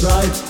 changing.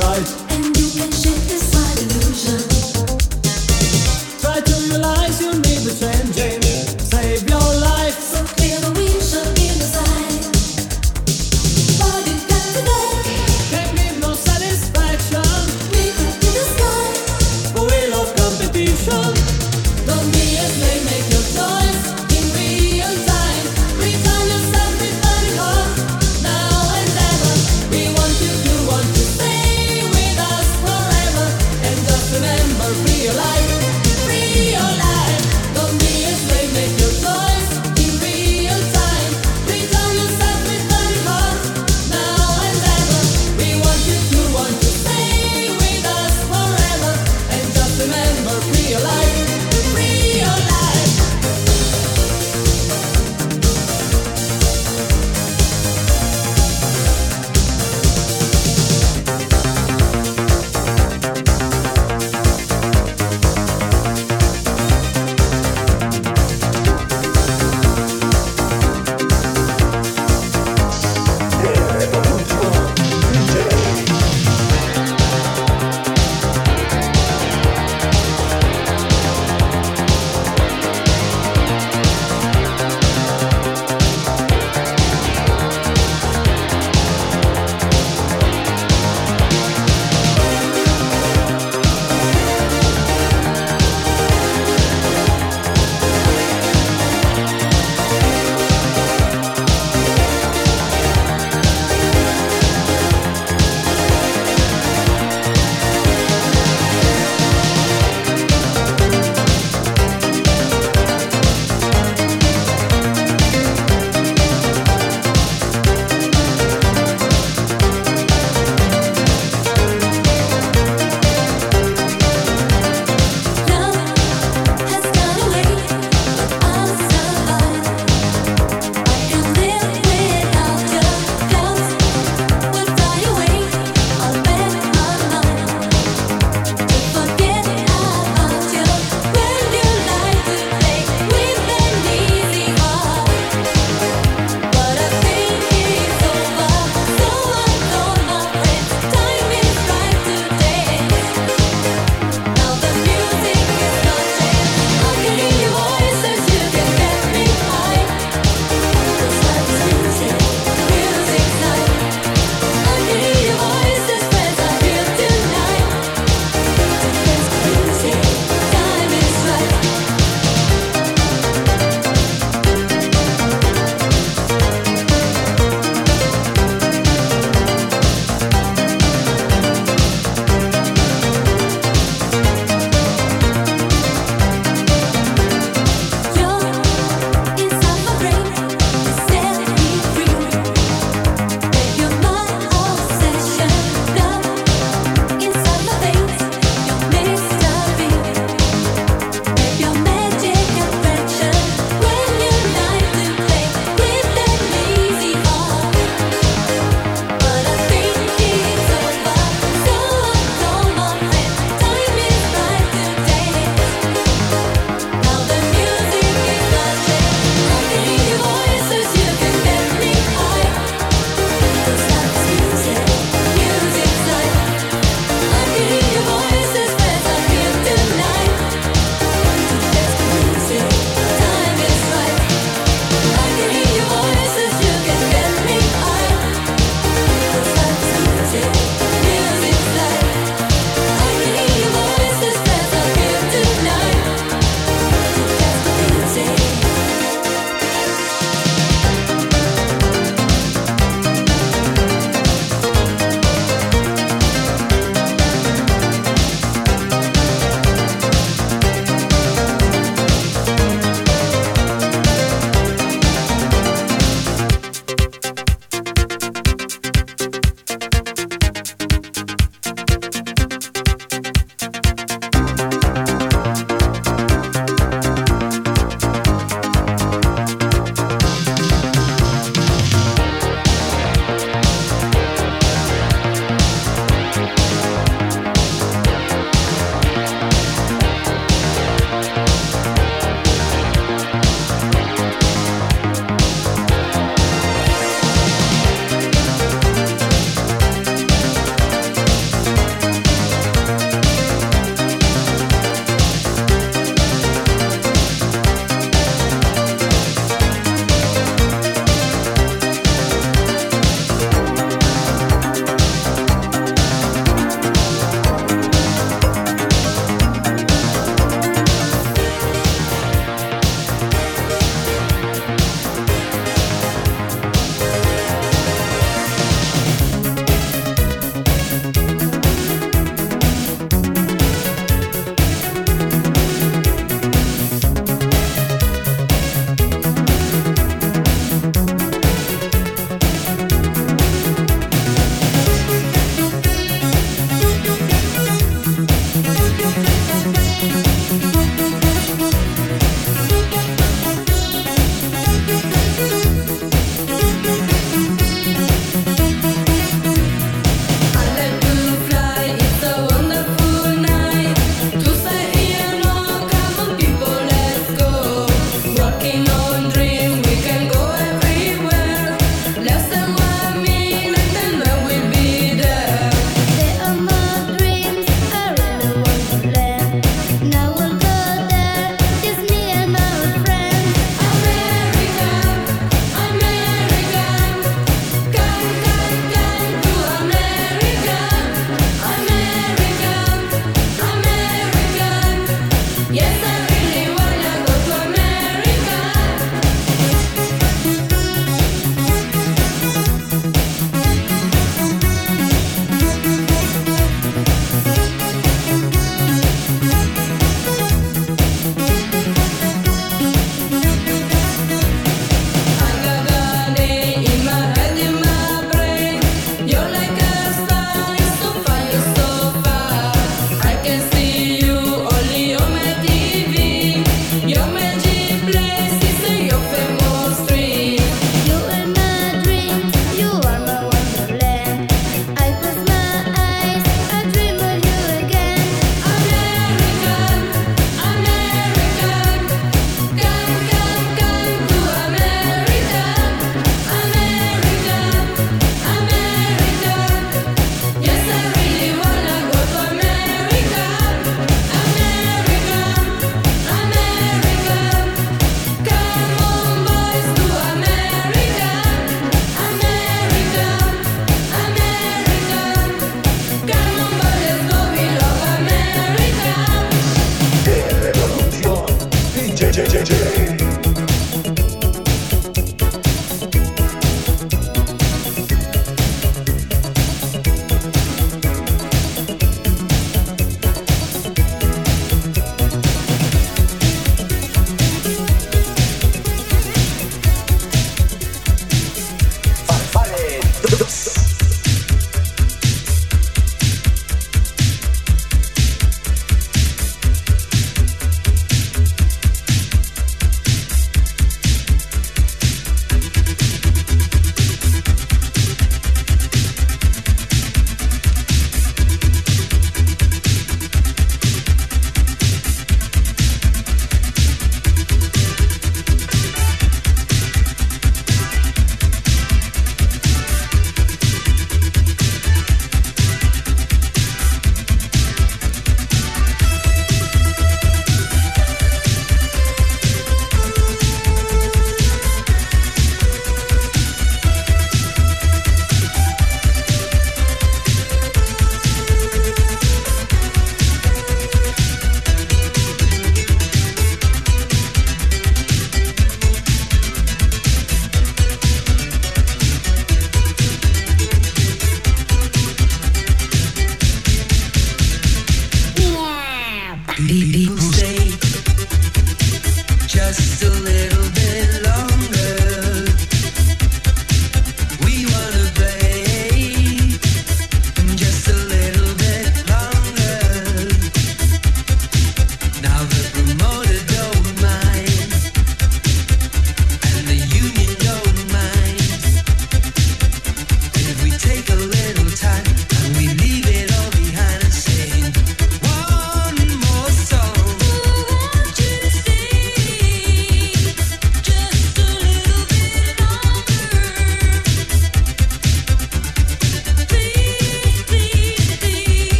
Right.